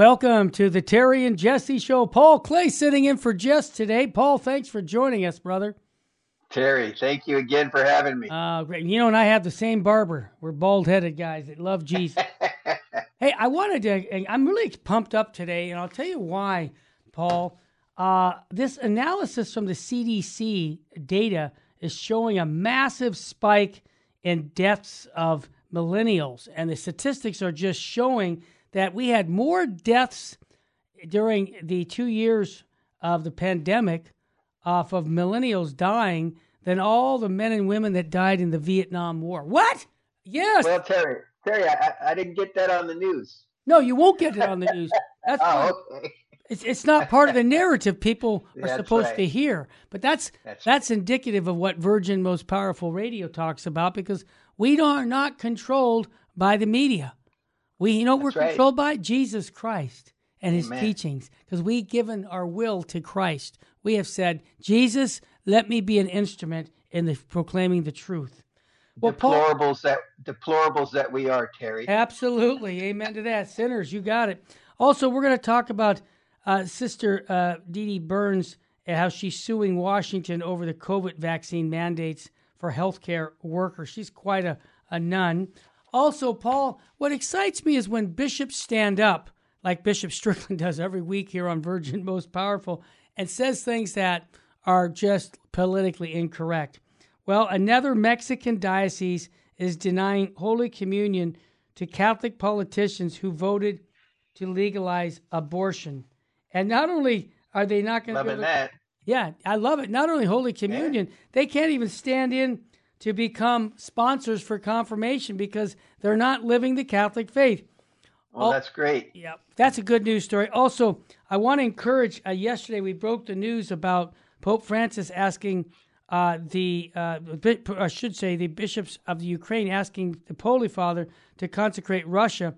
Welcome to the Terry and Jesse Show. Paul Clay sitting in for Jess today. Paul, thanks for joining us, brother. Terry, thank you again for having me. Uh, great. You know, and I have the same barber. We're bald headed guys that love Jesus. hey, I wanted to, I'm really pumped up today, and I'll tell you why, Paul. Uh, this analysis from the CDC data is showing a massive spike in deaths of millennials, and the statistics are just showing that we had more deaths during the two years of the pandemic off of millennials dying than all the men and women that died in the Vietnam War. What? Yes. Well, Terry, Terry, I, I didn't get that on the news. No, you won't get it on the news. That's oh, okay. It's it's not part of the narrative people are That's supposed right. to hear. But that's That's that's, indicative of what Virgin Most Powerful Radio talks about because we are not controlled by the media. We you know That's we're right. controlled by Jesus Christ and his Amen. teachings because we've given our will to Christ. We have said, Jesus, let me be an instrument in the proclaiming the truth. Well, Paul, deplorables that deplorables that we are, Terry. Absolutely. Amen to that. Sinners, you got it. Also, we're going to talk about uh, Sister uh, Dee Dee Burns and how she's suing Washington over the COVID vaccine mandates for healthcare workers. She's quite a, a nun. Also, Paul, what excites me is when bishops stand up, like Bishop Strickland does every week here on Virgin Most Powerful, and says things that are just politically incorrect. Well, another Mexican diocese is denying Holy Communion to Catholic politicians who voted to legalize abortion. And not only are they not going to Loving that. yeah, I love it. Not only Holy Communion, they can't even stand in to become sponsors for confirmation because they're not living the Catholic faith. Well, Oh. that's great. Yeah, that's a good news story. Also, I want to encourage. Uh, yesterday, we broke the news about Pope Francis asking uh, the, uh, I should say, the bishops of the Ukraine asking the Holy Father to consecrate Russia,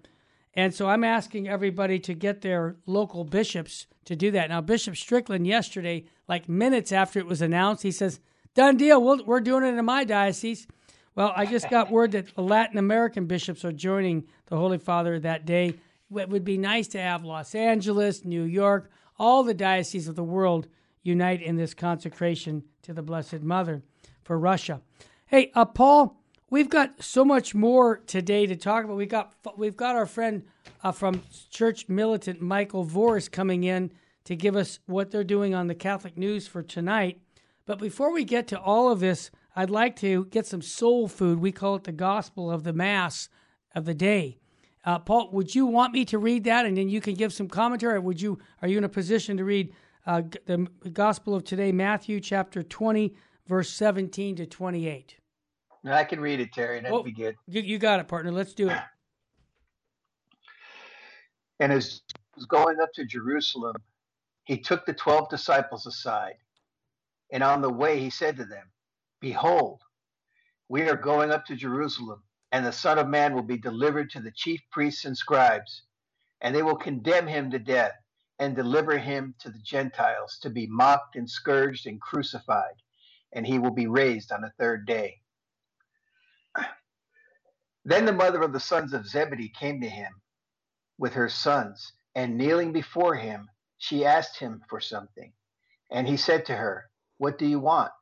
and so I'm asking everybody to get their local bishops to do that. Now, Bishop Strickland yesterday, like minutes after it was announced, he says, "Done deal. We'll, we're doing it in my diocese." Well, I just got word that Latin American bishops are joining the Holy Father that day. It would be nice to have Los Angeles, New York, all the dioceses of the world unite in this consecration to the Blessed Mother for Russia. Hey, uh, Paul, we've got so much more today to talk about. We got we've got our friend uh, from Church Militant Michael Voris coming in to give us what they're doing on the Catholic news for tonight. But before we get to all of this, I'd like to get some soul food. We call it the gospel of the Mass of the day. Uh, Paul, would you want me to read that, and then you can give some commentary? Or would you? Are you in a position to read uh, the gospel of today, Matthew chapter twenty, verse seventeen to twenty-eight? I can read it, Terry. That'd Oh. be good. You, you got it, partner. Let's do it. And as he was going up to Jerusalem, he took the twelve disciples aside, and on the way he said to them, Behold, we are going up to Jerusalem, and the Son of Man will be delivered to the chief priests and scribes, and they will condemn him to death and deliver him to the Gentiles to be mocked and scourged and crucified, and he will be raised on the third day. Then the mother of the sons of Zebedee came to him with her sons, and kneeling before him, she asked him for something. And he said to her, What do you want?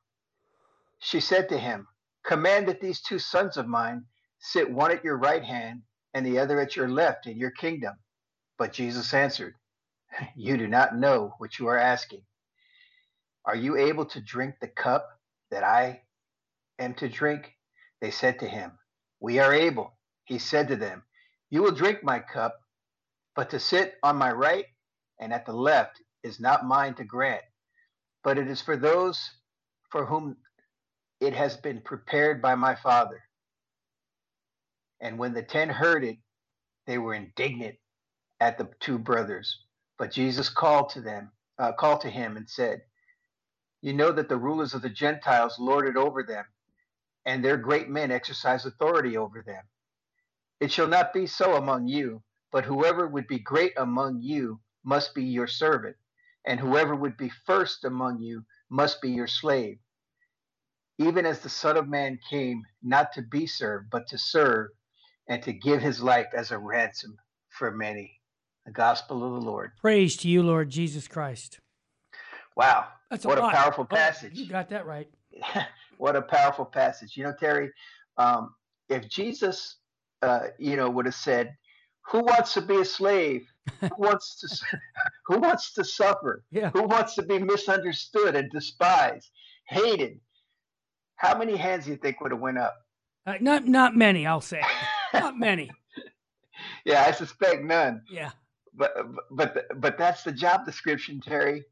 She said to him, Command that these two sons of mine sit one at your right hand and the other at your left in your kingdom. But Jesus answered, You do not know what you are asking. Are you able to drink the cup that I am to drink? They said to him, We are able. He said to them, You will drink my cup, but to sit on my right and at the left is not mine to grant, but it is for those for whom it has been prepared by my Father. And when the ten heard it, they were indignant at the two brothers. But Jesus called to them, uh, called to him, and said, "You know that the rulers of the Gentiles lord it over them, and their great men exercise authority over them. It shall not be so among you, but whoever would be great among you must be your servant, and whoever would be first among you must be your slave. Even as the Son of Man came not to be served, but to serve, and to give his life as a ransom for many. The gospel of the Lord. Praise to you, Lord Jesus Christ. Wow. That's what a, a powerful oh, passage. you got that right. what a powerful passage. You know, Terry, um, if Jesus, uh, you know, would have said, "Who wants to be a slave? Who wants to Who wants to suffer? Yeah. Who wants to be misunderstood and despised, hated?" How many hands do you think would have went up? Uh, not not many, I'll say. not many. Yeah, I suspect none. Yeah. But but but that's the job description, Terry.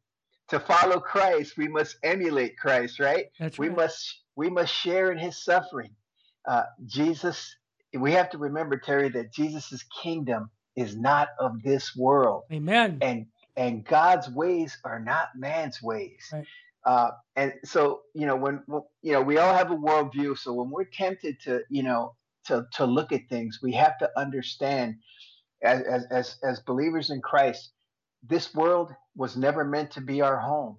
To follow Christ, we must emulate Christ, right? That's we right. must we must share in His suffering. Uh, Jesus, we have to remember, Terry, that Jesus's kingdom is not of this world, Amen. and and God's ways are not man's ways. Right. Uh, and so, you know, when you know, we all have a worldview. So when we're tempted to, you know, to to look at things, we have to understand, as as as, as believers in Christ, this world was never meant to be our home.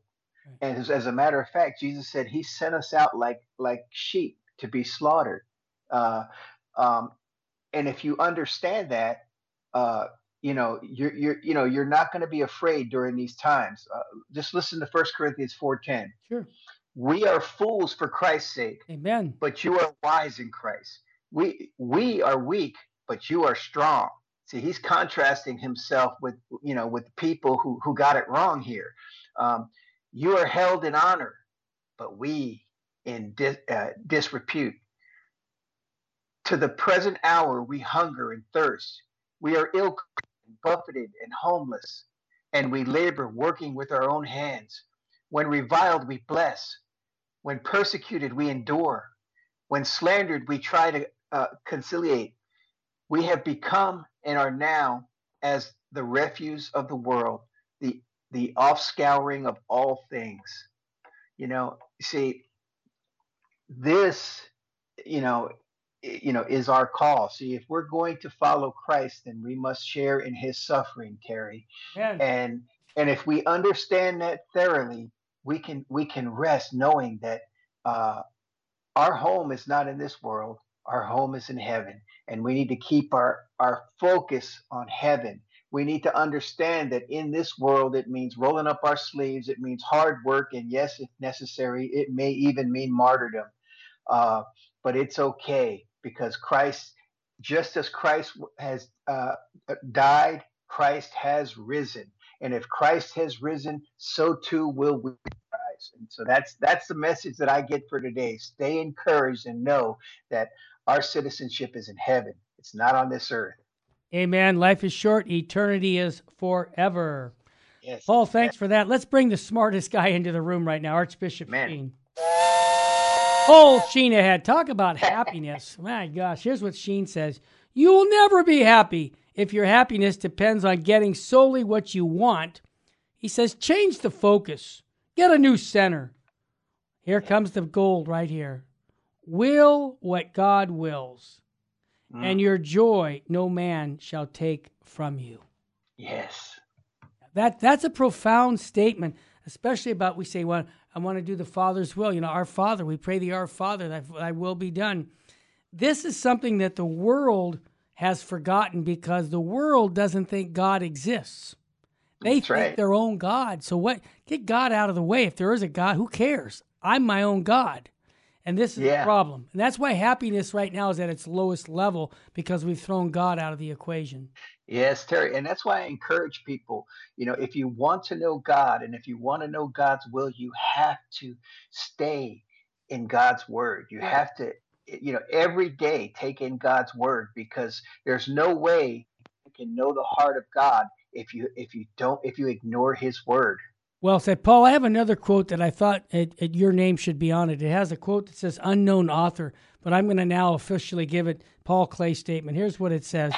And as, as a matter of fact, Jesus said He sent us out like like sheep to be slaughtered. Uh, um, and if you understand that, uh, you know you're you're you know you're not going to be afraid during these times. Uh, just listen to First Corinthians four ten. Sure. We are fools for Christ's sake, Amen. but you are wise in Christ. We we are weak, but you are strong. See, he's contrasting himself with you know with people who who got it wrong here. Um, you are held in honor, but we in dis, uh, disrepute. To the present hour, we hunger and thirst. We are ill, buffeted, and homeless, and we labor, working with our own hands. When reviled, we bless. When persecuted, we endure. When slandered, we try to uh, conciliate. We have become and are now as the refuse of the world, the the offscouring of all things. You know, see, this, you know, you know, is our call. See, if we're going to follow Christ, then we must share in His suffering, Terry. Amen. And and if we understand that thoroughly, we can we can rest knowing that uh, our home is not in this world. Our home is in heaven, and we need to keep our our focus on heaven. We need to understand that in this world, it means rolling up our sleeves. It means hard work, and yes, if necessary, it may even mean martyrdom. Uh, but it's okay because Christ, just as Christ has uh, died, Christ has risen, and if Christ has risen, so too will we rise. And so that's that's the message that I get for today. Stay encouraged and know that our citizenship is in heaven. It's not on this earth. Amen. Life is short, eternity is forever. Yes. Paul, thanks for that. Let's bring the smartest guy into the room right now, Archbishop Man. Sheen. Old Sheen ahead. Talk about happiness. My gosh, here's what Sheen says You will never be happy if your happiness depends on getting solely what you want. He says, change the focus, get a new center. Here comes the gold right here. Will what God wills, Mm. and your joy no man shall take from you. Yes. That that's a profound statement, especially about we say, well, I want to do the Father's will. You know, our Father, we pray the Our Father, that thy will be done. This is something that the world has forgotten because the world doesn't think God exists. They That's think right. their own God. So what get God out of the way. If there is a God, who cares? I'm my own God. And this is Yeah. the problem. And that's why happiness right now is at its lowest level because we've thrown God out of the equation. Yes, Terry. And that's why I encourage people, you know, if you want to know God and if you want to know God's will, you have to stay in God's word. You have to, you know, every day take in God's word because there's no way you can know the heart of God if you if you don't if you ignore his word. Well said, Paul. I have another quote that I thought it, it, your name should be on it. It has a quote that says "unknown author," but I'm going to now officially give it Paul Clay statement. Here's what it says: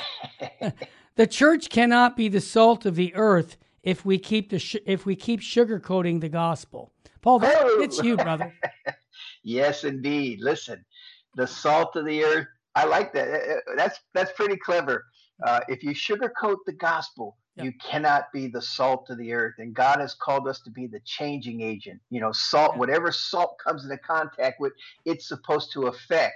The church cannot be the salt of the earth if we keep the sh- if we keep sugarcoating the gospel. Paul, that, Oh. it's you, brother. Yes, indeed. Listen, the salt of the earth. I like that. That's that's pretty clever. Uh, if you sugarcoat the gospel, Yeah. you cannot be the salt of the earth. And God has called us to be the changing agent. You know, salt. Yeah. Whatever salt comes into contact with, it's supposed to affect.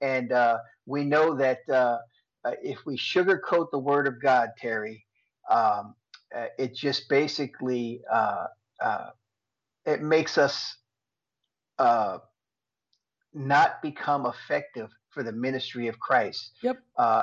And uh, we know that uh, uh, if we sugarcoat the word of God, Terry, um, uh, it just basically uh, uh, it makes us uh, not become effective for the ministry of Christ. Yep. Uh,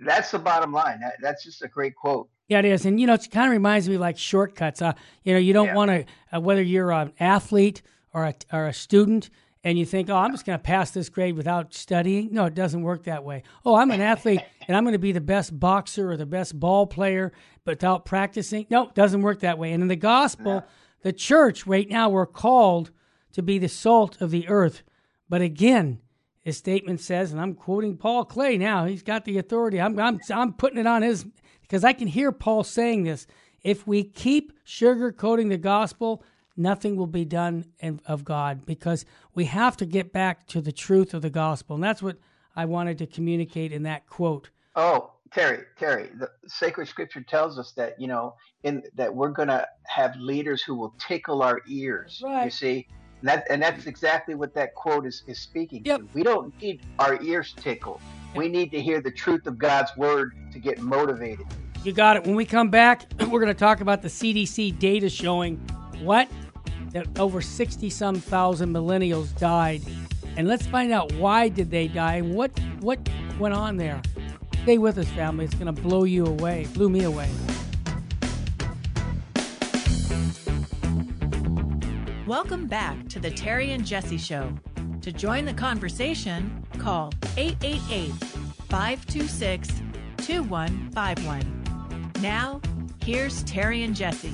that's the bottom line. That, that's just a great quote. Yeah, it is, and you know, it kind of reminds me like shortcuts. Uh, you know, you don't Yeah. want to uh, whether you're an athlete or a or a student, and you think, oh, I'm just going to pass this grade without studying. No, it doesn't work that way. Oh, I'm an athlete, and I'm going to be the best boxer or the best ball player, but without practicing. No, it doesn't work that way. And in the gospel, the church right now we're called to be the salt of the earth. But again, his statement says, and I'm quoting Paul Clay now. He's got the authority. I'm I'm I'm putting it on his because I can hear Paul saying this. If we keep sugarcoating the gospel, nothing will be done in, of God because we have to get back to the truth of the gospel, and that's what I wanted to communicate in that quote. Oh, Terry, Terry, the sacred scripture tells us that, you know, in that we're going to have leaders who will tickle our ears. Right. You see? And, that, and that's exactly what that quote is, is speaking Yep. to. We don't need our ears tickled. We need to hear the truth of God's word to get motivated. You got it. When we come back, we're going to talk about the CDC data showing what that over 60 some thousand millennials died. And let's find out why did they die and what what went on there. Stay with us, family. It's going to blow you away. Blew me away. Welcome back to the Terry and Jesse Show. To join the conversation, call 888 526 2151. Now, here's Terry and Jesse.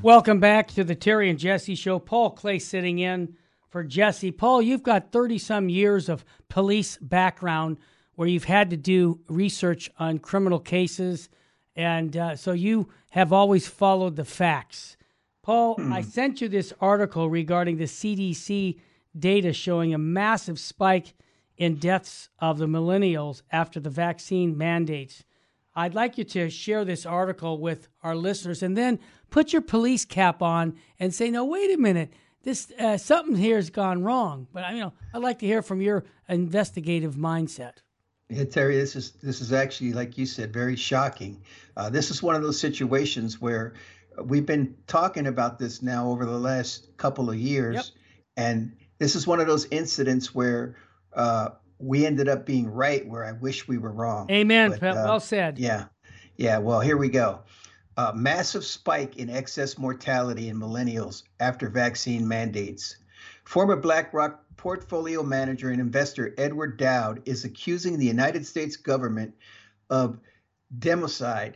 Welcome back to the Terry and Jesse show. Paul Clay sitting in for Jesse. Paul, you've got 30 some years of police background where you've had to do research on criminal cases. And uh, so you have always followed the facts. Paul, I sent you this article regarding the CDC data showing a massive spike in deaths of the millennials after the vaccine mandates. I'd like you to share this article with our listeners and then put your police cap on and say, no, wait a minute. This uh, something here has gone wrong. But you know, I'd like to hear from your investigative mindset. Yeah, Terry, this is this is actually, like you said, very shocking. Uh, this is one of those situations where we've been talking about this now over the last couple of years, Yep. and this is one of those incidents where uh, we ended up being right, where I wish we were wrong. Amen. But, uh, well said. Yeah, yeah. Well, here we go. Uh, massive spike in excess mortality in millennials after vaccine mandates. Former BlackRock portfolio manager and investor Edward Dowd is accusing the United States government of democide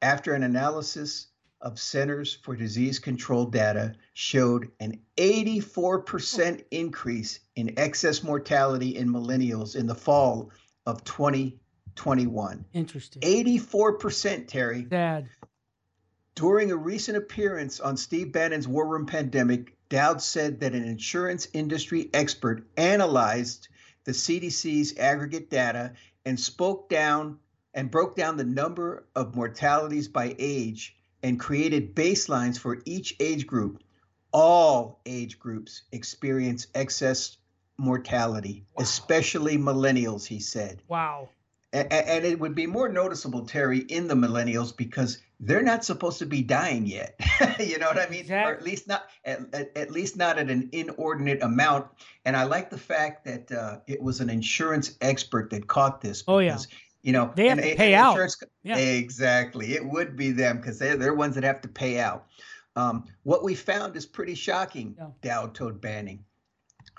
after an analysis of Centers for Disease Control data showed an 84% increase in excess mortality in millennials in the fall of 2021. Interesting. 84%, Terry. Sad. During a recent appearance on Steve Bannon's War Room Pandemic, Dowd said that an insurance industry expert analyzed the CDC's aggregate data and spoke down and broke down the number of mortalities by age and created baselines for each age group. All age groups experience excess mortality, especially millennials, he said. Wow. A- a- And it would be more noticeable, Terry, in the millennials because they're not supposed to be dying yet. you know what I mean? Or at least not at, at, at least not at an inordinate amount. And I like the fact that uh, it was an insurance expert that caught this. Oh, yeah. You know, They have and- to pay out. insurance Yeah. Exactly. It would be them because they're, they're ones that have to pay out. Um, what we found is pretty shocking, Yeah. Dowd told Bannon.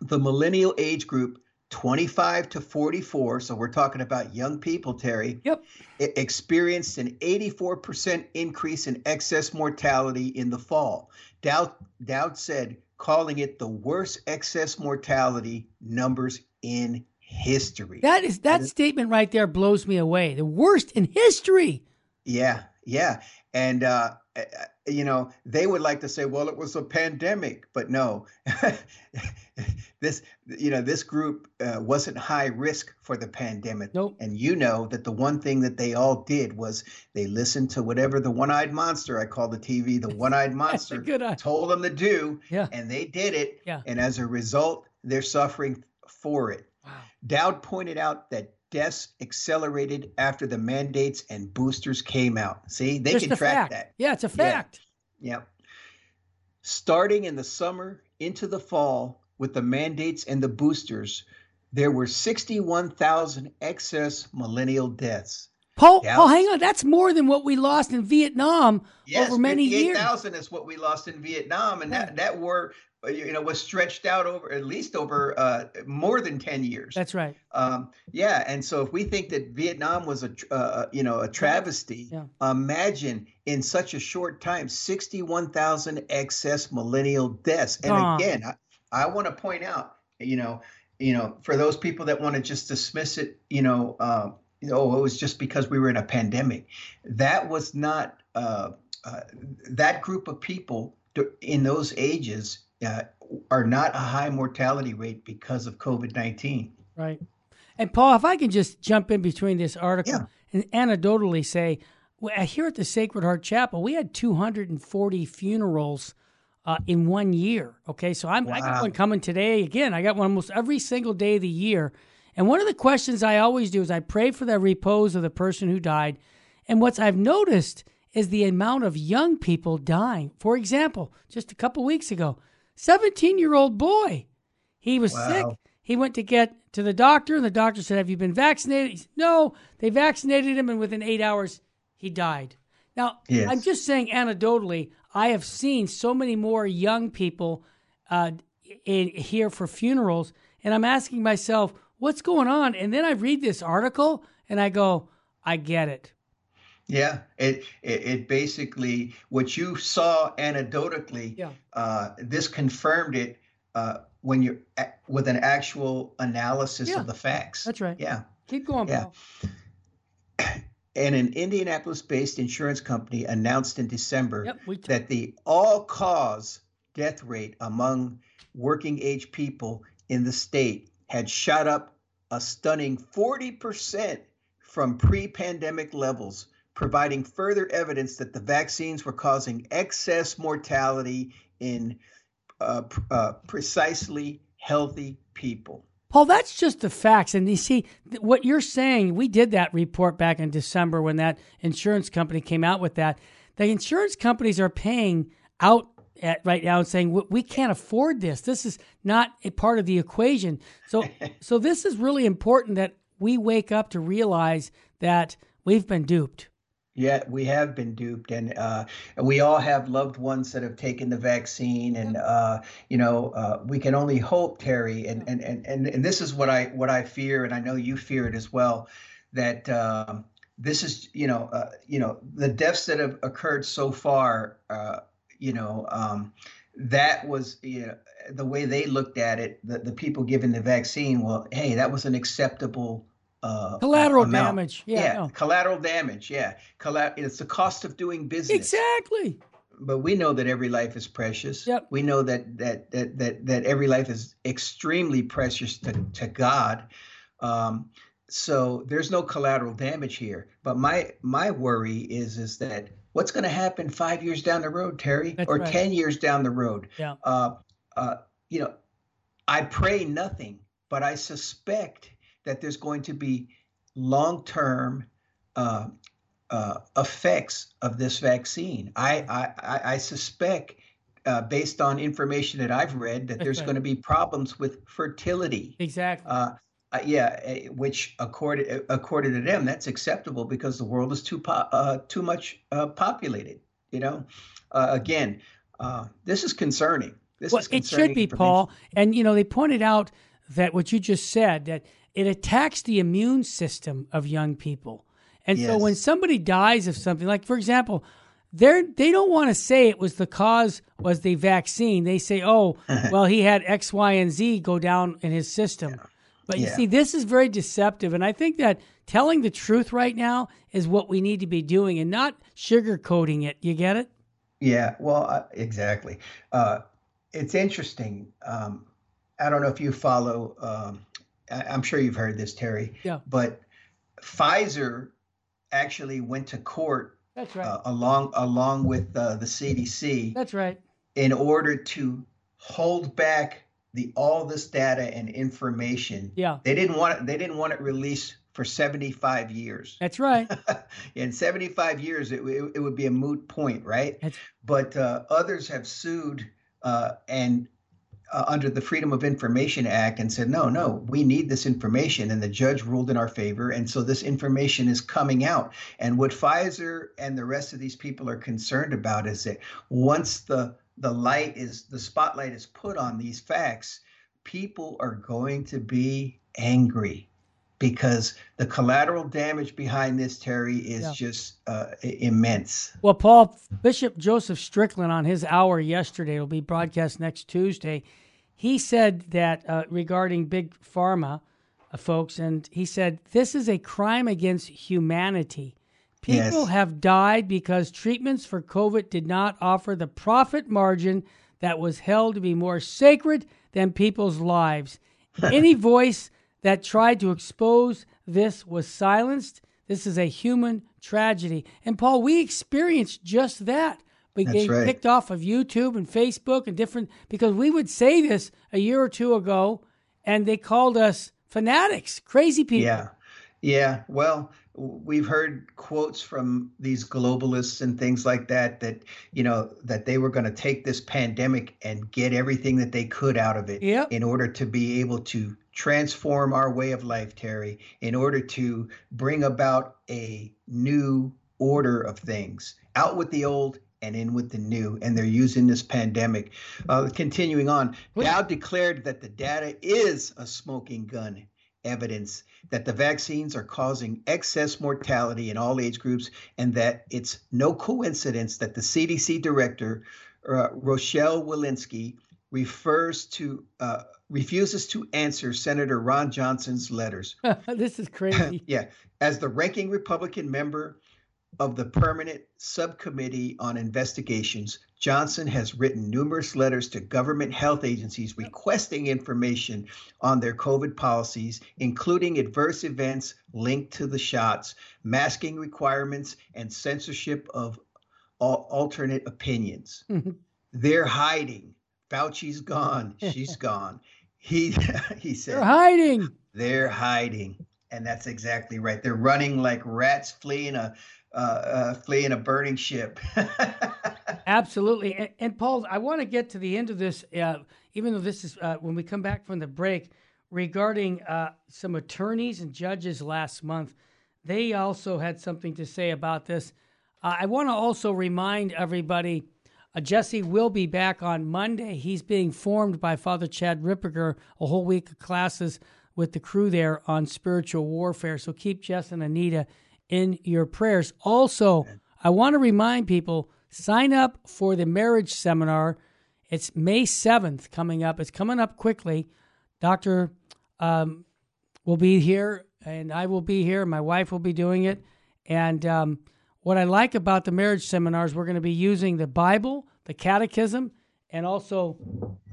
The millennial age group, 25 to 44, so we're talking about young people, Terry, Yep. experienced an 84% increase in excess mortality in the fall. Dowd, Dowd said, calling it the worst excess mortality numbers in history. That is that statement right there blows me away. The worst in history. Yeah, yeah. And, uh, you know, they would like to say, well, it was a pandemic, but no. this, you know, this group uh, wasn't high risk for the pandemic. Nope. And you know that the one thing that they all did was they listened to whatever the one eyed monster, I call the TV the one eyed monster, told them to do. Yeah. And they did it. Yeah. And as a result, they're suffering for it. Wow. Dowd pointed out that deaths accelerated after the mandates and boosters came out. See, they Just can track fact. that. Yeah, it's a fact. Yeah. Starting in the summer into the fall with the mandates and the boosters, there were 61,000 excess millennial deaths. Paul, Paul, hang on. That's more than what we lost in Vietnam Yes, over many years. 58,000 is what we lost in Vietnam, and that that war, you know, was stretched out over at least over uh, more than 10 years. That's right. Um, yeah, and so if we think that Vietnam was a uh, you know a travesty, Yeah. imagine in such a short time, sixty-one thousand excess millennial deaths. And Gone. again, I, I want to point out, you know, you know, for those people that want to just dismiss it, you know, um, you know, it was just because we were in a pandemic. That was not uh, uh, that group of people in those ages. Uh, are not a high mortality rate because of COVID 19. Right. And Paul, if I can just jump in between this article Yeah. and anecdotally say, well, here at the Sacred Heart Chapel, we had 240 funerals uh, in one year. Okay, so I'm, I got one coming today. Again, I got one almost every single day of the year. And one of the questions I always do is I pray for the repose of the person who died. And what I've noticed is the amount of young people dying. For example, just a couple weeks ago, 17 year old boy, he was sick. He went to get to the doctor, and the doctor said, Have you been vaccinated? Said, no, they vaccinated him, and within eight hours, he died. Now, Yes. I'm just saying anecdotally, I have seen so many more young people uh, in, here for funerals, and I'm asking myself, what's going on? And then I read this article, and I go, I get it. Yeah, it, it it basically what you saw anecdotally. Yeah. Uh, this confirmed it uh, when you're with an actual analysis Yeah. of the facts. That's right. Yeah. Keep going, Yeah. Paul. And an Indianapolis-based insurance company announced in December Yep, t- that the all-cause death rate among working-age people in the state had shot up a stunning 40% from pre-pandemic levels, providing further evidence that the vaccines were causing excess mortality in uh, pr- uh, precisely healthy people. Paul, that's just the facts. And you see, th- what you're saying, we did that report back in December when that insurance company came out with that. The insurance companies are paying out at right now and saying "We- we can't afford this. This is not a part of the equation. So, so this is really important that we wake up to realize that we've been duped. Yeah, we have been duped, and uh, we all have loved ones that have taken the vaccine, and uh, you know, uh, we can only hope, Terry, and, and and and and this is what I what I fear, and I know you fear it as well, that um, this is you know uh, you know the deaths that have occurred so far, uh, you know, um, that was you know, the way they looked at it. The the people giving the vaccine, well, hey, that was an acceptable. Uh, Collateral amount. damage. Yeah. no. collateral damage. Yeah, Colla- it's the cost of doing business. Exactly. But we know that every life is precious. Yep. We know that that that that that every life is extremely precious to to God. Um, so there's no collateral damage here. But my my worry is is that what's going to happen five years down the road, Terry, That's or right. ten years down the road? Yeah. Uh, uh, you know, I pray nothing, but I suspect that there's going to be long-term uh, uh, effects of this vaccine. I I, I, suspect, uh, based on information that I've read, that there's going to be problems with fertility. Exactly. Uh, uh, yeah, eh, which according according to them, that's acceptable because the world is too po- uh, too much uh, populated. You know, uh, again, uh, this is concerning. This well, is it should be. Paul. And you know, they pointed out that what you just said that it attacks the immune system of young people. And so when somebody dies of something, like for example, they're they don't want to say it was the cause was the vaccine. They say, oh, well, he had X, Y, and Z go down in his system. But you Yeah. see, this is very deceptive, and I think that telling the truth right now is what we need to be doing, and not sugarcoating it. You get it? Yeah, well, uh, exactly. Uh, it's interesting. Um, I don't know if you follow. Um, I'm sure you've heard this, Terry. Yeah. But Pfizer actually went to court That's right. uh, along along with uh, the CDC That's right. in order to hold back the all this data and information. Yeah. They didn't want it, they didn't want it released for 75 years. That's right. In 75 years, it, it, it, would be a moot point, right? That's... But uh, others have sued uh, and uh, under the Freedom of Information Act and said, no, no, we need this information. And the judge ruled in our favor. And so this information is coming out. And what Pfizer and the rest of these people are concerned about is that once the the light is the spotlight is put on these facts, people are going to be angry because the collateral damage behind this, Terry, is yeah. just uh, immense. Well, Paul, Bishop Joseph Strickland on his hour yesterday, will be broadcast next Tuesday. He said that uh, regarding Big Pharma, uh, folks, and he said this is a crime against humanity. People yes. have died because treatments for COVID did not offer the profit margin that was held to be more sacred than people's lives. Any voice that tried to expose this was silenced. This is a human tragedy. And Paul, we experienced just that. We get right. kicked off of YouTube and Facebook and different because we would say this a year or two ago and they called us fanatics, crazy people. Yeah. Yeah. Well, we've heard quotes from these globalists and things like that that you know that they were going to take this pandemic and get everything that they could out of it yep. in order to be able to transform our way of life, Terry, in order to bring about a new order of things. Out with the old and in with the new. And they're using this pandemic. Uh, continuing on, Dowd declared that the data is a smoking gun evidence that the vaccines are causing excess mortality in all age groups and that it's no coincidence that the CDC director, uh, Rochelle Walensky, refers to uh, refuses to answer Senator Ron Johnson's letters. this is crazy. yeah, as the ranking Republican member of the Permanent Subcommittee on Investigations, Johnson has written numerous letters to government health agencies requesting information on their COVID policies, including adverse events linked to the shots, masking requirements, and censorship of alternate opinions. They're hiding Fauci's gone. She's gone. He he said they're hiding. They're hiding, and that's exactly right. They're running like rats fleeing a uh, uh, fleeing a burning ship. Absolutely, and, and, Paul, I want to get to the end of this, uh, even though this is uh, when we come back from the break regarding uh, some attorneys and judges last month. They also had something to say about this. Uh, I want to also remind everybody uh, Jesse will be back on Monday. He's being formed by Father Chad Ripperger, a whole week of classes with the crew there on spiritual warfare. So keep Jess and Anita in your prayers. Also, I want to remind people sign up for the marriage seminar. It's May 7th coming up. It's coming up quickly. Doctor um, will be here, and I will be here. My wife will be doing it. And um, what I like about the marriage seminars, we're going to be using the Bible, the Catechism, and also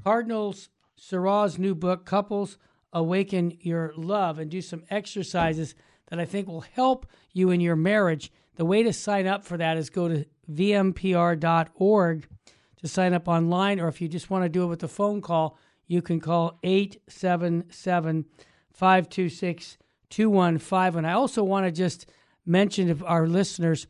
Cardinal Sarah's new book, Couples Awaken Your Love, and do some exercises that I think will help you in your marriage. The way to sign up for that is go to vmpr.org to sign up online, or if you just want to do it with a phone call, you can call 877 526 215. And I also want to just mention to our listeners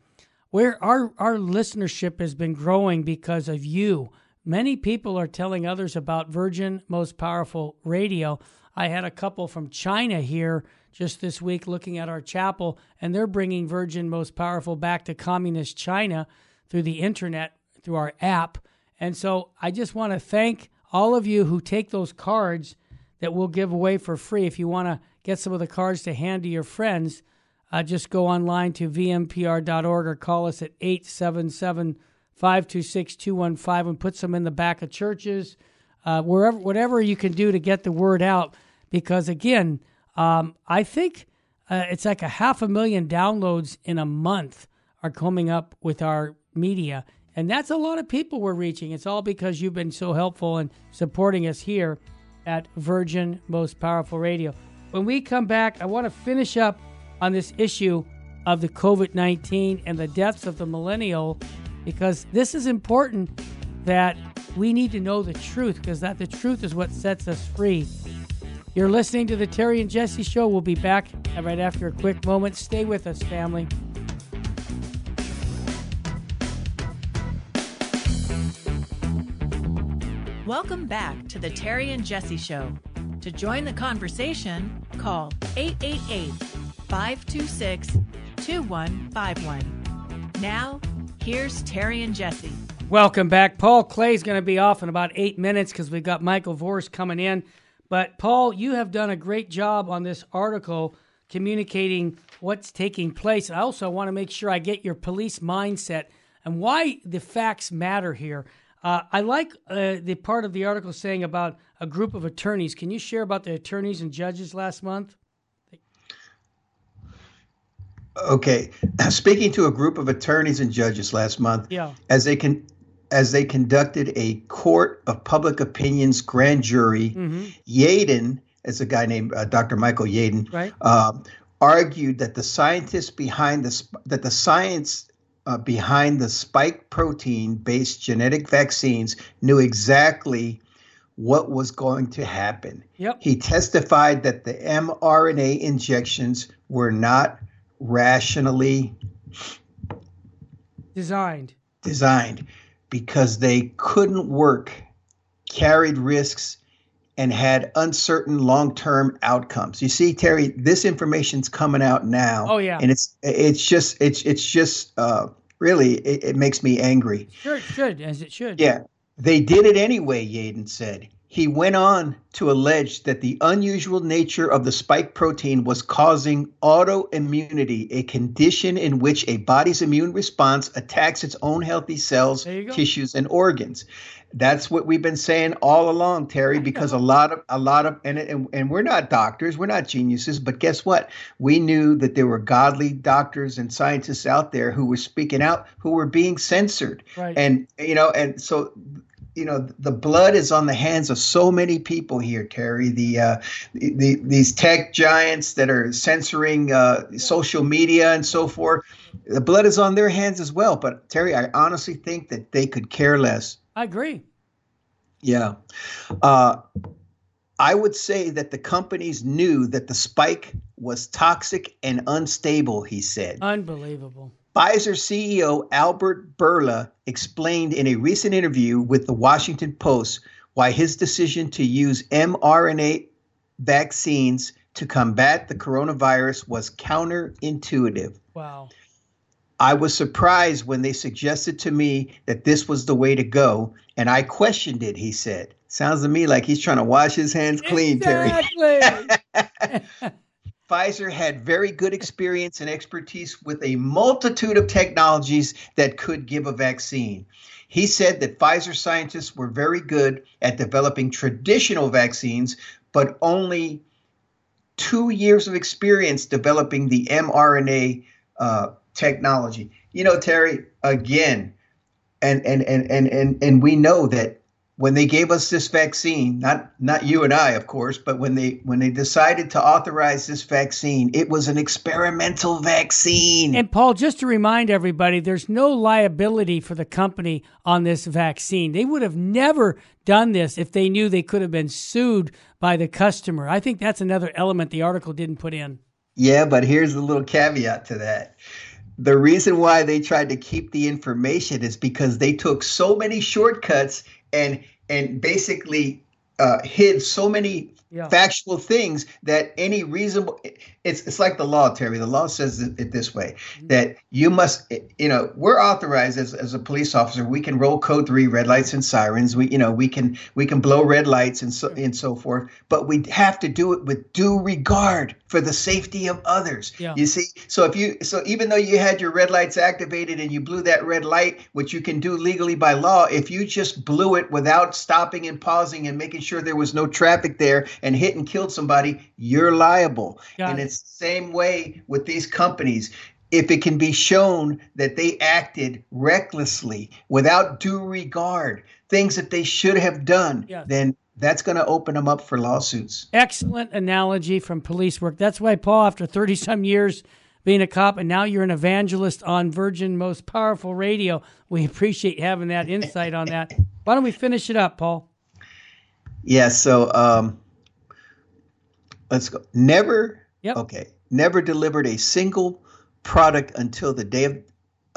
where our, our listenership has been growing because of you. Many people are telling others about Virgin Most Powerful Radio. I had a couple from China here just this week looking at our chapel, and they're bringing Virgin Most Powerful back to communist China through the internet, through our app. And so I just want to thank all of you who take those cards that we'll give away for free. If you want to get some of the cards to hand to your friends, uh, just go online to vmpr.org or call us at 877 526 215 and put some in the back of churches, uh, wherever, whatever you can do to get the word out. Because again, um, I think uh, it's like a half a million downloads in a month are coming up with our media. And that's a lot of people we're reaching. It's all because you've been so helpful in supporting us here at Virgin Most Powerful Radio. When we come back, I want to finish up on this issue of the COVID 19 and the deaths of the millennial because this is important that we need to know the truth because that the truth is what sets us free. You're listening to the Terry and Jesse Show. We'll be back right after a quick moment. Stay with us, family. Welcome back to the Terry and Jesse Show. To join the conversation, call 888 526 2151. Now, here's Terry and Jesse. Welcome back. Paul Clay is going to be off in about eight minutes because we've got Michael Voris coming in. But, Paul, you have done a great job on this article communicating what's taking place. I also want to make sure I get your police mindset and why the facts matter here. Uh, I like uh, the part of the article saying about a group of attorneys. Can you share about the attorneys and judges last month? Okay, speaking to a group of attorneys and judges last month, yeah. as they can as they conducted a court of public opinions grand jury, mm-hmm. Yeadon, as a guy named uh, Dr. Michael Yeadon, right. uh, argued that the scientists behind the that the science uh, behind the spike protein based genetic vaccines knew exactly what was going to happen. Yep. He testified that the mRNA injections were not rationally designed. Designed because they couldn't work, carried risks, and had uncertain long-term outcomes. You see, Terry, this information's coming out now. Oh yeah, and it's it's just it's it's just uh, really it, it, makes me angry. Sure, it should as it should. Yeah, they did it anyway. Yeadon said. He went on to allege that the unusual nature of the spike protein was causing autoimmunity, a condition in which a body's immune response attacks its own healthy cells, tissues, and organs. That's what we've been saying all along, Terry. Because a lot of a lot of and, and and we're not doctors, we're not geniuses, but guess what? We knew that there were godly doctors and scientists out there who were speaking out, who were being censored, right. and you know, and so you know the blood is on the hands of so many people here terry the, uh, the, the these tech giants that are censoring uh, social media and so forth the blood is on their hands as well. But terry i honestly think that they could care less. I agree. Yeah. Uh, i would say that the companies knew that the spike was toxic and unstable he said. Unbelievable Pfizer CEO Albert Bourla explained in a recent interview with the Washington Post why his decision to use mRNA vaccines to combat the coronavirus was counterintuitive. Wow. I was surprised when they suggested to me that this was the way to go, and I questioned it, he said. Sounds to me like he's trying to wash his hands clean, exactly. Terry. Pfizer had very good experience and expertise with a multitude of technologies that could give a vaccine. He said that Pfizer scientists were very good at developing traditional vaccines, but only two years of experience developing the mRNA uh, technology. You know, Terry, again, and and and and and and we know that when they gave us this vaccine, not not you and I, of course, but when they when they decided to authorize this vaccine, it was an experimental vaccine. And Paul, just to remind everybody, there's no liability for the company on this vaccine. They would have never done this if they knew they could have been sued by the customer. I think that's another element the article didn't put in. Yeah, but here's a little caveat to that. The reason why they tried to keep the information is because they took so many shortcuts and and basically uh, hid so many yeah. factual things that any reasonable it's it's like the law terry the law says it this way mm-hmm. that you must you know we're authorized as, as a police officer we can roll code 3 red lights and sirens we you know we can we can blow red lights and so and so forth but we have to do it with due regard for the safety of others yeah. you see so if you so even though you had your red lights activated and you blew that red light which you can do legally by law if you just blew it without stopping and pausing and making sure there was no traffic there and hit and killed somebody, you're liable. Got and it. it's the same way with these companies. If it can be shown that they acted recklessly, without due regard, things that they should have done, yes. then that's going to open them up for lawsuits. Excellent analogy from police work. That's why, Paul, after 30 some years being a cop and now you're an evangelist on Virgin Most Powerful Radio, we appreciate having that insight on that. Why don't we finish it up, Paul? Yeah, so um, Let's go. Never. Yep. Okay. Never delivered a single product until the day of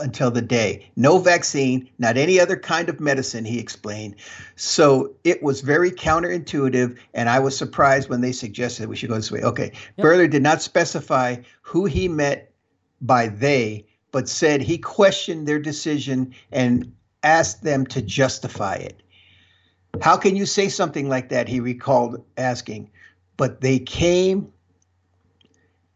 until the day. No vaccine, not any other kind of medicine, he explained. So it was very counterintuitive, and I was surprised when they suggested we should go this way. Okay. Yep. Bourla did not specify who he met by they, but said he questioned their decision and asked them to justify it. How can you say something like that? He recalled asking. But they came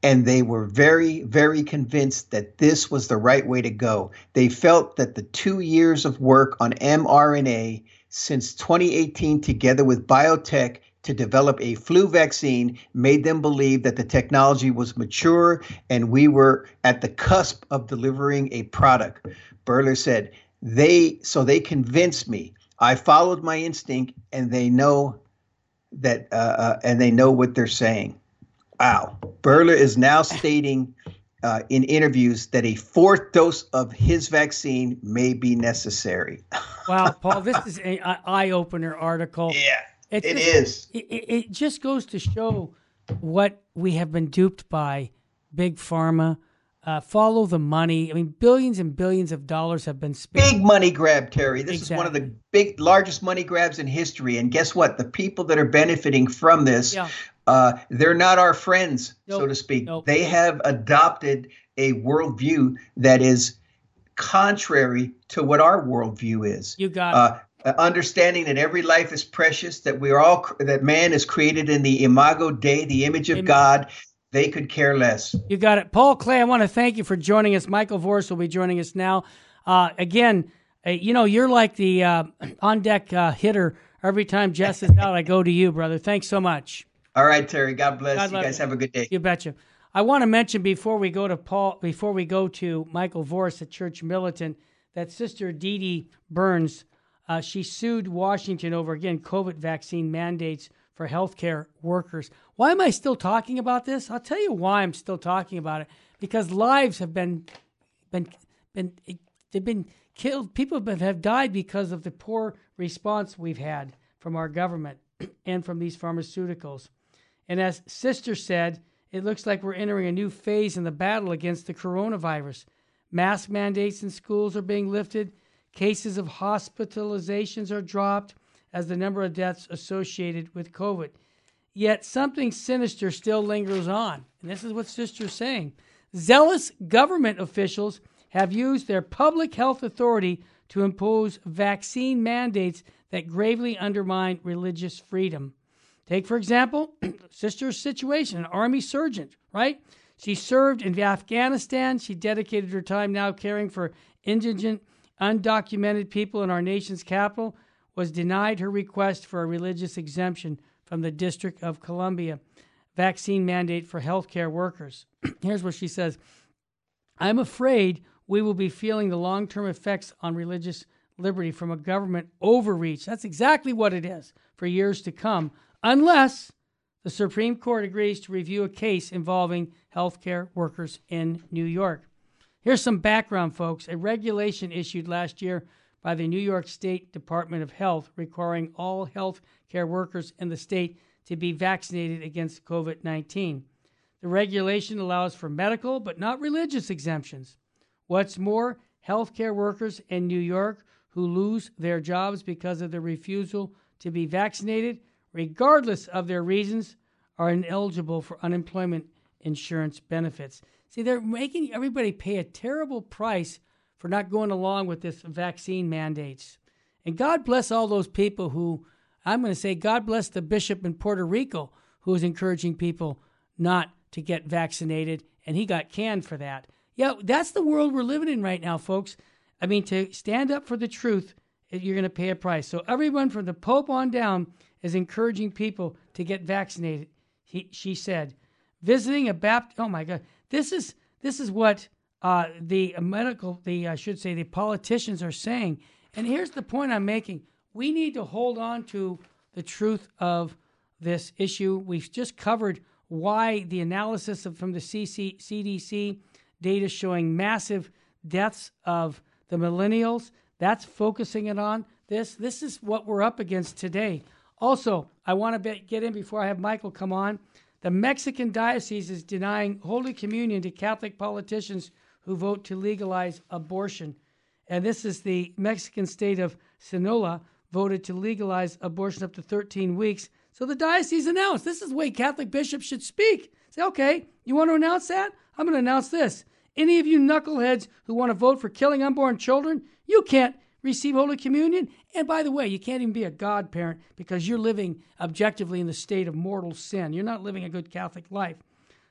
and they were very, very convinced that this was the right way to go. They felt that the two years of work on mRNA since 2018, together with BioNTech, to develop a flu vaccine made them believe that the technology was mature and we were at the cusp of delivering a product. Bourla said, they so they convinced me. I followed my instinct and they know that uh, uh, and they know what they're saying. Wow. Bourla is now stating uh, in interviews that a fourth dose of his vaccine may be necessary. wow, Paul, this is an eye opener article. Yeah, it's it just, is. It, it just goes to show what we have been duped by big pharma. Uh, follow the money. I mean, billions and billions of dollars have been spent. Big money grab, Terry. This exactly. is one of the big, largest money grabs in history. And guess what? The people that are benefiting from this yeah uh, they're not our friends, nope. so to speak. Nope. They have adopted a worldview that is contrary to what our worldview is. You got uh, understanding that every life is precious, that we are all that man is created in the imago Dei, the image of God. They could care less. You got it, Paul Clay. I want to thank you for joining us. Michael Voris will be joining us now. Uh, again, uh, you know you're like the uh, on deck uh, hitter. Every time Jess is out, I go to you, brother. Thanks so much. All right, Terry. God bless. God you guys you. have a good day. You betcha. I want to mention before we go to Paul, before we go to Michael Voris at Church Militant, that Sister Dee Dee Burns, uh, she sued Washington over again COVID vaccine mandates for healthcare workers. Why am I still talking about this? I'll tell you why I'm still talking about it. Because lives have been been been they've been killed. People have, have died because of the poor response we've had from our government and from these pharmaceuticals. And as Sister said, it looks like we're entering a new phase in the battle against the coronavirus. Mask mandates in schools are being lifted, cases of hospitalizations are dropped as the number of deaths associated with COVID. Yet something sinister still lingers on. And this is what Sister's saying. Zealous government officials have used their public health authority to impose vaccine mandates that gravely undermine religious freedom. Take, for example, sister's situation, an army surgeon, right? She served in Afghanistan. She dedicated her time now caring for indigent, undocumented people in our nation's capital, was denied her request for a religious exemption from the District of Columbia vaccine mandate for healthcare workers. Here's what she says I'm afraid we will be feeling the long term effects on religious liberty from a government overreach. That's exactly what it is for years to come unless the Supreme Court agrees to review a case involving healthcare workers in New York. Here's some background, folks. A regulation issued last year by the New York State Department of Health requiring all health care workers in the state to be vaccinated against COVID 19. The regulation allows for medical but not religious exemptions. What's more, healthcare workers in New York who lose their jobs because of their refusal to be vaccinated regardless of their reasons, are ineligible for unemployment insurance benefits. See, they're making everybody pay a terrible price for not going along with this vaccine mandates. And God bless all those people who, I'm going to say, God bless the bishop in Puerto Rico who is encouraging people not to get vaccinated, and he got canned for that. Yeah, that's the world we're living in right now, folks. I mean, to stand up for the truth, eh, you're going to pay a price. So, everyone from the Pope on down is encouraging people to get vaccinated. He, she said, visiting a Baptist. Oh my God, this is this is what uh, the medical, the I should say, the politicians are saying. And here's the point I'm making: we need to hold on to the truth of this issue. We've just covered why the analysis of, from the CC, CDC data showing massive deaths of the millennials. That's focusing it on this. This is what we're up against today. Also, I want to get in before I have Michael come on The Mexican diocese is denying Holy Communion to Catholic politicians who vote to legalize abortion. And this is the Mexican state of Sinaloa voted to legalize abortion up to 13 weeks. So the diocese announced this is the way Catholic bishops should speak. Say, okay, you want to announce that? I'm going to announce this. Any of you knuckleheads who want to vote for killing unborn children, you can't receive Holy Communion. And by the way, you can't even be a godparent because you're living objectively in the state of mortal sin. You're not living a good Catholic life.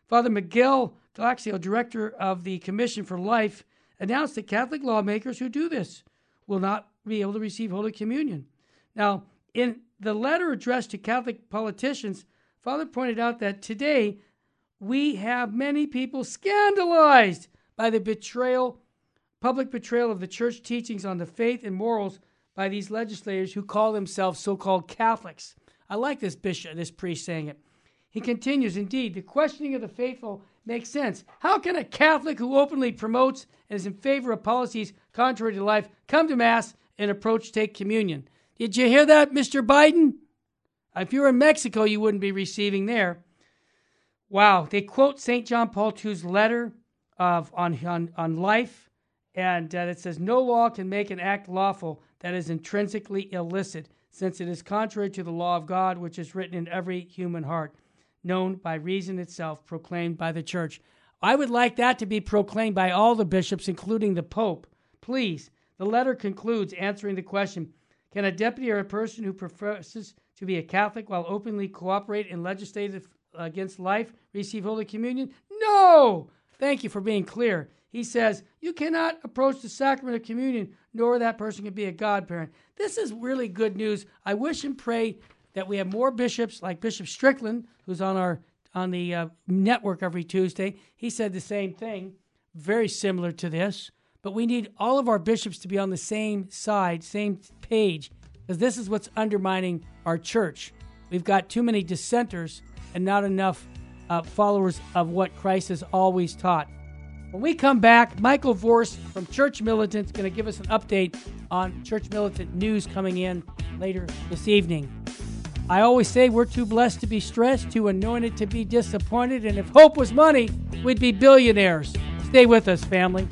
Father Miguel Galaxio, director of the Commission for Life, announced that Catholic lawmakers who do this will not be able to receive Holy Communion. Now, in the letter addressed to Catholic politicians, Father pointed out that today we have many people scandalized by the betrayal public betrayal of the church teachings on the faith and morals by these legislators who call themselves so-called Catholics. I like this bishop, this priest saying it. He continues, indeed, the questioning of the faithful makes sense. How can a Catholic who openly promotes and is in favor of policies contrary to life come to Mass and approach take communion? Did you hear that, Mr. Biden? If you were in Mexico, you wouldn't be receiving there. Wow. They quote St. John Paul II's letter of, on, on, on life and uh, it says no law can make an act lawful that is intrinsically illicit, since it is contrary to the law of God, which is written in every human heart, known by reason itself, proclaimed by the church. I would like that to be proclaimed by all the bishops, including the Pope. Please. The letter concludes answering the question Can a deputy or a person who professes to be a Catholic while openly cooperate in legislative against life receive Holy Communion? No! Thank you for being clear he says, You cannot approach the sacrament of communion, nor that person can be a godparent. This is really good news. I wish and pray that we have more bishops like Bishop Strickland, who's on our on the uh, network every Tuesday. He said the same thing, very similar to this. But we need all of our bishops to be on the same side, same page, because this is what's undermining our church. We've got too many dissenters and not enough uh, followers of what Christ has always taught. When we come back, Michael Voris from Church Militant is going to give us an update on Church Militant news coming in later this evening. I always say we're too blessed to be stressed, too anointed to be disappointed, and if hope was money, we'd be billionaires. Stay with us, family.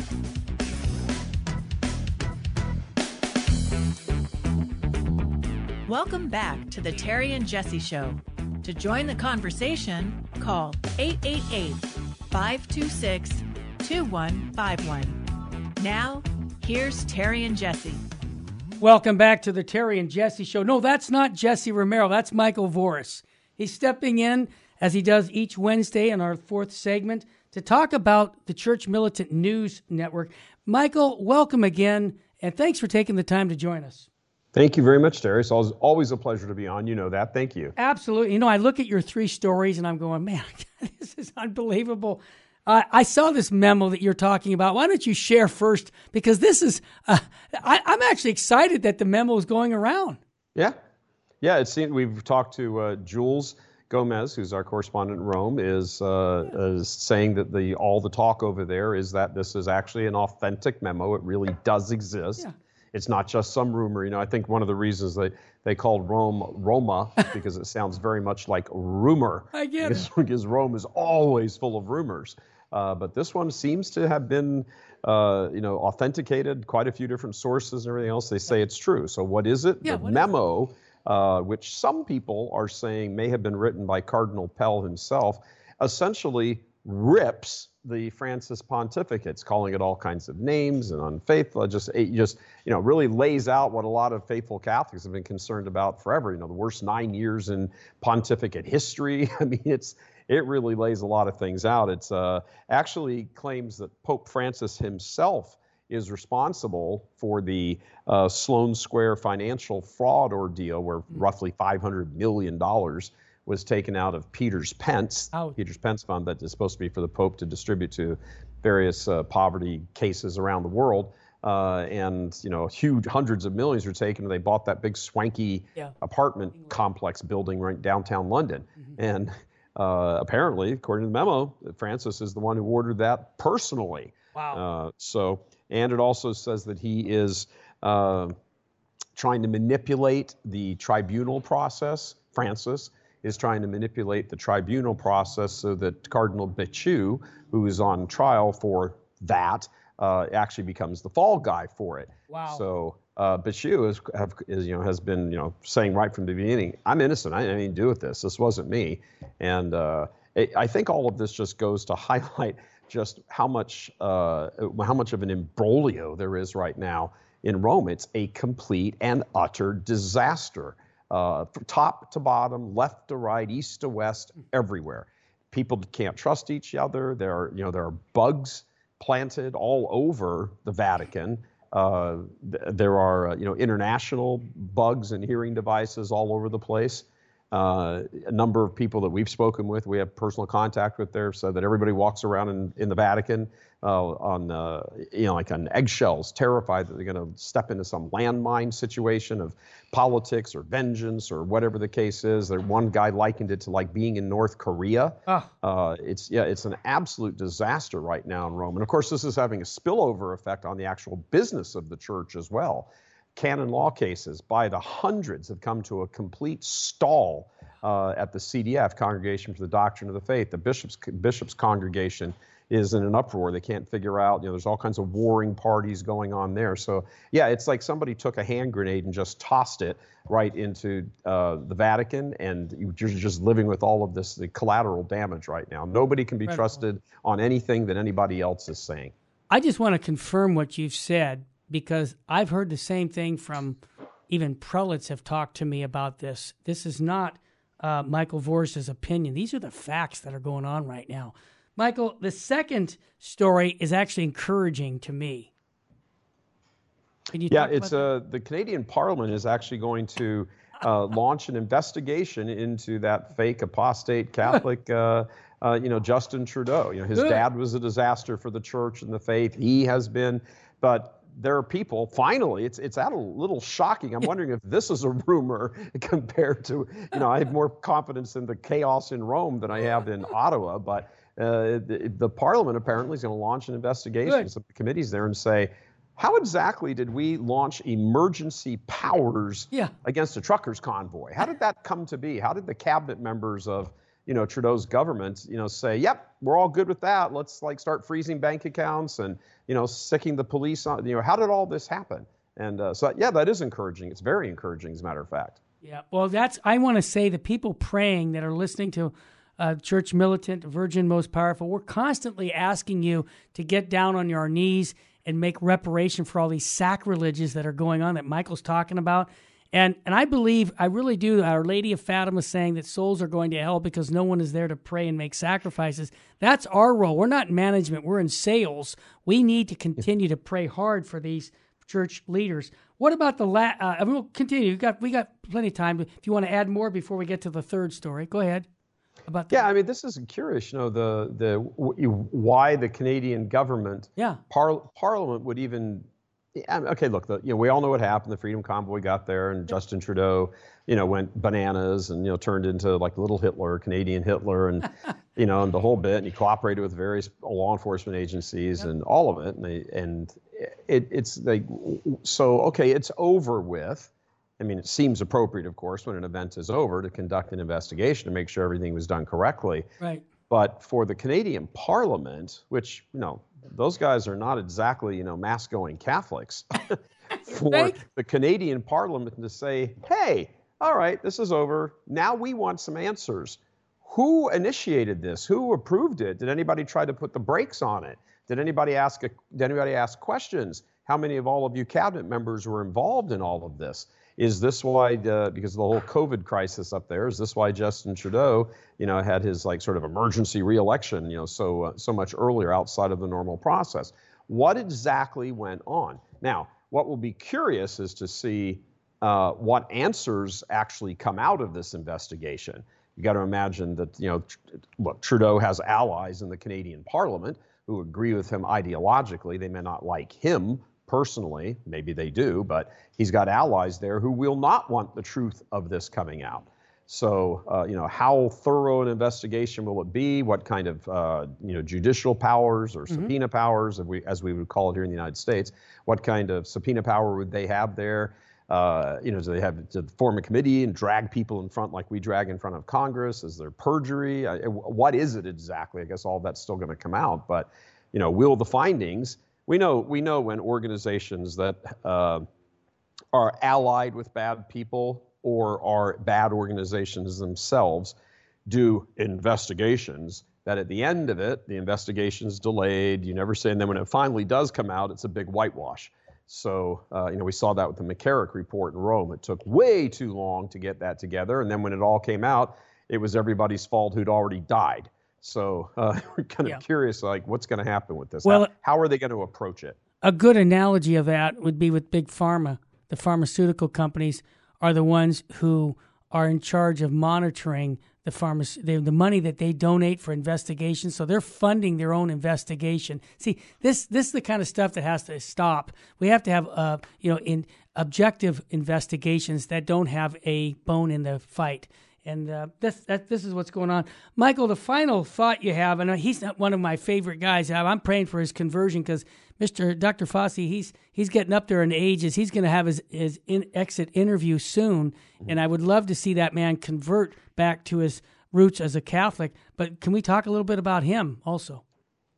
Welcome back to the Terry and Jesse Show. To join the conversation, call 888 526 2151. Now, here's Terry and Jesse. Welcome back to the Terry and Jesse show. No, that's not Jesse Romero. That's Michael Voris. He's stepping in as he does each Wednesday in our fourth segment to talk about the Church Militant News Network. Michael, welcome again, and thanks for taking the time to join us. Thank you very much, Terry. It's always a pleasure to be on. You know that. Thank you. Absolutely. You know, I look at your three stories and I'm going, man, this is unbelievable. Uh, I saw this memo that you're talking about. Why don't you share first? Because this is, uh, I, am actually excited that the memo is going around. Yeah. Yeah. It seems we've talked to uh, Jules Gomes, who's our correspondent in Rome, is, uh, is saying that the all the talk over there is that this is actually an authentic memo. It really does exist. Yeah. It's not just some rumor. You know, I think one of the reasons they, they called Rome Roma because it sounds very much like rumor. I get because, it. Because Rome is always full of rumors. Uh, but this one seems to have been, uh, you know, authenticated. Quite a few different sources and everything else. They say it's true. So what is it? Yeah, the memo, uh, which some people are saying may have been written by Cardinal Pell himself, essentially rips the Francis pontificates, calling it all kinds of names and unfaithful. Just, it just, you know, really lays out what a lot of faithful Catholics have been concerned about forever. You know, the worst nine years in pontificate history. I mean, it's it really lays a lot of things out. It's uh, actually claims that Pope Francis himself is responsible for the uh, Sloane Square financial fraud ordeal, where mm-hmm. roughly $500 million was taken out of Peter's Pence, Ouch. Peter's Pence Fund, that is supposed to be for the Pope to distribute to various uh, poverty cases around the world. Uh, and you know, huge hundreds of millions were taken. They bought that big swanky yeah. apartment England. complex building right downtown London. Mm-hmm. And uh, apparently, according to the memo, Francis is the one who ordered that personally. Wow. Uh, so, and it also says that he is uh, trying to manipulate the tribunal process. Francis is trying to manipulate the tribunal process so that Cardinal Becciu, who is on trial for that, uh, actually becomes the fall guy for it. Wow. So uh, Becciu is, have, is, you know, has been, you know, saying right from the beginning, I'm innocent. I didn't have anything to do with this. This wasn't me. And uh, it, I think all of this just goes to highlight just how much, uh, how much of an imbroglio there is right now in Rome. It's a complete and utter disaster, uh, top to bottom, left to right, east to west, everywhere. People can't trust each other. There are, you know, there are bugs planted all over the Vatican. Uh, th- there are, uh, you know, international bugs and hearing devices all over the place. Uh, a number of people that we've spoken with, we have personal contact with there, so that everybody walks around in, in the Vatican uh, on, uh, you know, like on eggshells, terrified that they're going to step into some landmine situation of politics or vengeance or whatever the case is. There, one guy likened it to like being in North Korea. Ah. Uh, it's yeah, it's an absolute disaster right now in Rome, and of course, this is having a spillover effect on the actual business of the church as well canon law cases by the hundreds have come to a complete stall uh, at the CDF, Congregation for the Doctrine of the Faith. The bishops bishops congregation is in an uproar. They can't figure out. You know, there's all kinds of warring parties going on there. So yeah, it's like somebody took a hand grenade and just tossed it right into uh, the Vatican, and you're just living with all of this the collateral damage right now. Nobody can be trusted on anything that anybody else is saying. I just want to confirm what you've said because I've heard the same thing from even prelates have talked to me about this. This is not uh, Michael Voris's opinion. These are the facts that are going on right now. Michael, the second story is actually encouraging to me. Can you Yeah, it's uh, the Canadian Parliament is actually going to uh, launch an investigation into that fake apostate Catholic, uh, uh, you know, Justin Trudeau. You know, his Good. dad was a disaster for the church and the faith. He has been, but there are people. Finally, it's it's at a little shocking. I'm wondering if this is a rumor compared to, you know, I have more confidence in the chaos in Rome than I have in Ottawa, but. Uh, the, the Parliament apparently is going to launch an investigation. Good. Some committees there and say, how exactly did we launch emergency powers Yeah. against a truckers convoy? How did that come to be? How did the cabinet members of you know Trudeau's government you know say, "Yep, we're all good with that. Let's like start freezing bank accounts and you know sicking the police on." You know, how did all this happen? And uh, so yeah, that is encouraging. It's very encouraging, as a matter of fact. Yeah, well, that's I want to say the people praying that are listening to uh, Church Militant, Virgin Most Powerful, we're constantly asking you to get down on your knees and make reparation for all these sacrileges that are going on that Michael's talking about. And and I believe, I really do. Our Lady of Fatima is saying that souls are going to hell because no one is there to pray and make sacrifices. That's our role. We're not in management. We're in sales. We need to continue to pray hard for these church leaders. What about the la- uh, and we'll continue. We got we got plenty of time. If you want to add more before we get to the third story, go ahead. About the, Yeah, I mean, this is curious. You know, the the w- why the Canadian government yeah, Par- Parliament would even. Yeah, Okay, look, the, you know, we all know what happened. The Freedom Convoy got there, and Justin Trudeau, you know, went bananas and you know turned into like little Hitler, Canadian Hitler, and you know, and the whole bit. And he cooperated with various law enforcement agencies and all of it. And they, and it, it's like so. Okay, it's over with. I mean, it seems appropriate, of course, when an event is over, to conduct an investigation to make sure everything was done correctly. right. But for the Canadian Parliament, which you know those guys are not exactly you know mass going Catholics, for the Canadian Parliament to say, "Hey, all right, this is over. Now we want some answers. Who initiated this? Who approved it? Did anybody try to put the brakes on it? Did anybody ask? A, did anybody ask questions? How many of all of you cabinet members were involved in all of this? Is this why, uh, because of the whole COVID crisis up there, is this why Justin Trudeau, you know, had his like sort of emergency reelection, you know, so uh, so much earlier outside of the normal process? What exactly went on? Now, what will be curious is to see uh, what answers actually come out of this investigation. You got to imagine that you know, look, Trudeau has allies in the Canadian Parliament who agree with him ideologically. They may not like him personally, maybe they do, but he's got allies there who will not want the truth of this coming out. So, uh, you know, how thorough an investigation will it be? What kind of, uh, you know, judicial powers or subpoena powers, as we, as we would call it here in the United States, what kind of subpoena power would they have there? uh, you know, do they have to form a committee and drag people in front like we drag in front of Congress? Is there perjury? Uh, what is it exactly? I guess all that's still going to come out. But, you know, will the findings? We know we know when organizations that uh, are allied with bad people or are bad organizations themselves do investigations that at the end of it, the investigation's delayed. You never say, and then when it finally does come out, it's a big whitewash. So, uh, you know, we saw that with the McCarrick report in Rome. It took way too long to get that together. And then when it all came out, it was everybody's fault who'd already died. So uh, we're kind of yeah. curious, like, what's going to happen with this? Well, how, how are they going to approach it? A good analogy of that would be with big pharma. The pharmaceutical companies are the ones who are in charge of monitoring the pharmacy, the, the money that they donate for investigations. So they're funding their own investigation. See, this this is the kind of stuff that has to stop. We have to have, uh, you know, in objective investigations that don't have a bone in the fight. And uh, this that, this is what's going on, Michael. The final thought you have, and he's not one of my favorite guys. I'm praying for his conversion because Mr. Dr. Fauci, he's he's getting up there in ages. He's going to have his his in, exit interview soon, and I would love to see that man convert back to his roots as a Catholic. But can we talk a little bit about him also?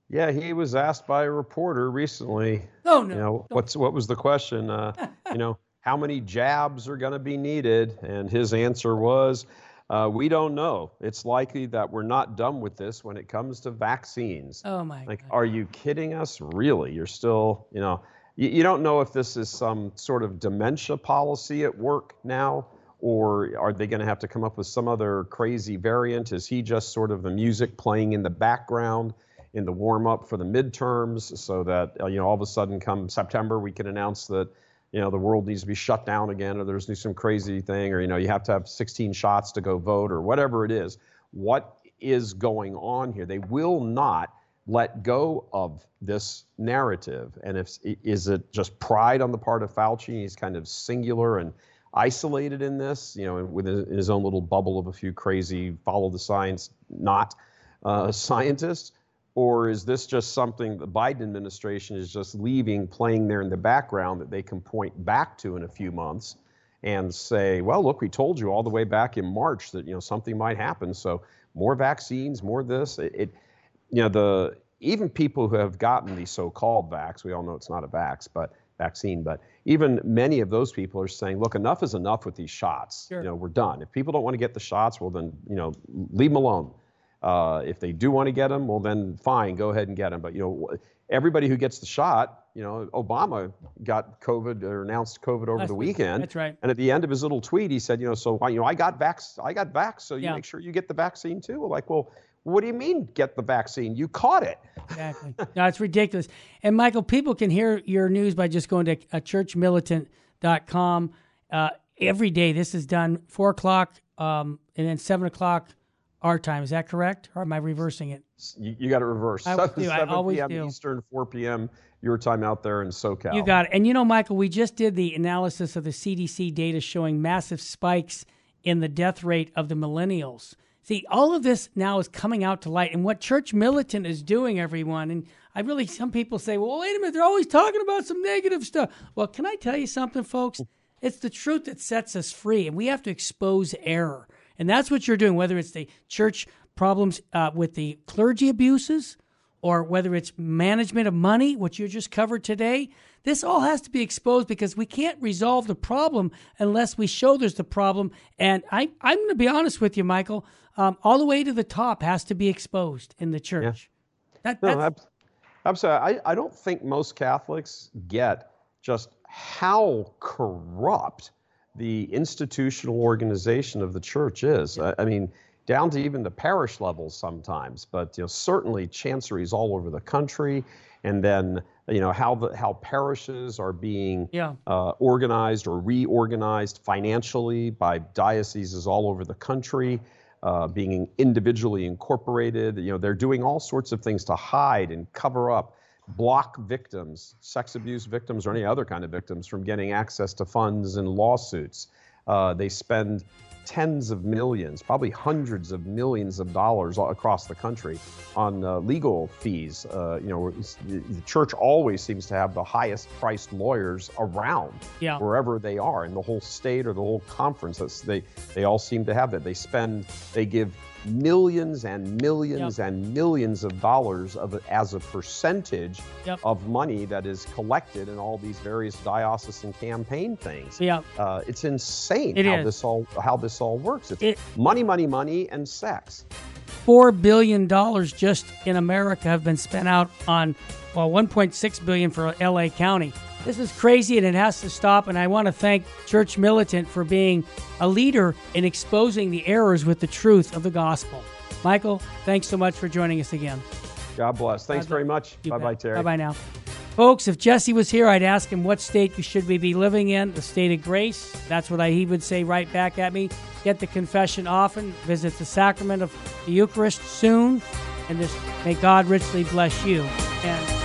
Yeah, he was asked by a reporter recently. Oh no! You know what's what was the question? Uh, you know how many jabs are going to be needed, and his answer was. Uh, we don't know. It's likely that we're not done with this when it comes to vaccines. Oh my! Like, God. are you kidding us? Really? You're still, you know, you, you don't know if this is some sort of dementia policy at work now, or are they going to have to come up with some other crazy variant? Is he just sort of the music playing in the background in the warm up for the midterms, so that you know all of a sudden come September we can announce that you know the world needs to be shut down again or there's some crazy thing or you know you have to have 16 shots to go vote or whatever it is. What is going on here? They will not let go of this narrative. And if is it just pride on the part of Fauci? He's kind of singular and isolated in this you know within his own little bubble of a few crazy follow the science not uh, scientists or is this just something the Biden administration is just leaving playing there in the background that they can point back to in a few months and say, well, look, we told you all the way back in March that you know something might happen. So more vaccines, more this. It, it you know, the even people who have gotten the so-called vax, we all know it's not a vax, but vaccine, but even many of those people are saying, look, enough is enough with these shots. Sure. You know, we're done. If people don't want to get the shots, well, then you know, leave them alone. Uh, if they do want to get them, well, then fine, go ahead and get them. But you know, everybody who gets the shot, you know, Obama got COVID or announced COVID over That's the weekend. That's right. And at the end of his little tweet, he said, you know, so you know, I got vax, I got vax, so you yeah. make sure you get the vaccine too. We're like, well, what do you mean get the vaccine? You caught it. Exactly. no, it's ridiculous. And Michael, people can hear your news by just going to uh, churchmilitant.com. Uh, every day, this is done four o'clock um, and then seven o'clock our time. Is that correct? Or am I reversing it? You, you got to reverse. I 7, do. 7 I always p.m. do. Eastern, 4 p.m. your time out there in SoCal. You got it. And you know, Michael, we just did the analysis of the CDC data showing massive spikes in the death rate of the millennials. See, all of this now is coming out to light. And what Church Militant is doing, everyone, and I really, some people say, well, wait a minute, they're always talking about some negative stuff. Well, can I tell you something, folks? It's the truth that sets us free, and we have to expose error. And that's what you're doing, whether it's the church problems uh, with the clergy abuses or whether it's management of money, which you just covered today. This all has to be exposed because we can't resolve the problem unless we show there's the problem. And I, I'm going to be honest with you, Michael. Um, all the way to the top has to be exposed in the church. Yeah. That, no, absolutely. I, I don't think most Catholics get just how corrupt the institutional organization of the church is. I, I, mean, down to even the parish levels sometimes, but you know, certainly chanceries all over the country, and then you know how the how parishes are being yeah. uh, organized or reorganized financially by dioceses all over the country. Uh, being individually incorporated, you know, they're doing all sorts of things to hide and cover up block victims, sex abuse victims, or any other kind of victims from getting access to funds and lawsuits. Uh, they spend tens of millions, probably hundreds of millions of dollars across the country on uh, legal fees. Uh, you know, the church always seems to have the highest priced lawyers around, yeah. wherever they are in the whole state or the whole conference. That's, they they all seem to have that. They spend, they give millions and millions yep. and millions of dollars of as a percentage yep. of money that is collected in all these various diocesan campaign things. Yeah, uh, it's insane it how is. this all how this all works. It's it, money, money, money, and sex. Four billion dollars just in America have been spent out on well, 1.6 billion for L.A. County. This is crazy and it has to stop. And I want to thank Church Militant for being a leader in exposing the errors with the truth of the gospel. Michael, thanks so much for joining us again. God bless. Thanks God very much. Bye bye, Terry. Bye bye now. Folks, if Jesse was here, I'd ask him what state should we be living in? The state of grace. That's what I, he would say right back at me. Get the confession often. Visit the sacrament of the Eucharist soon. And just may God richly bless you. And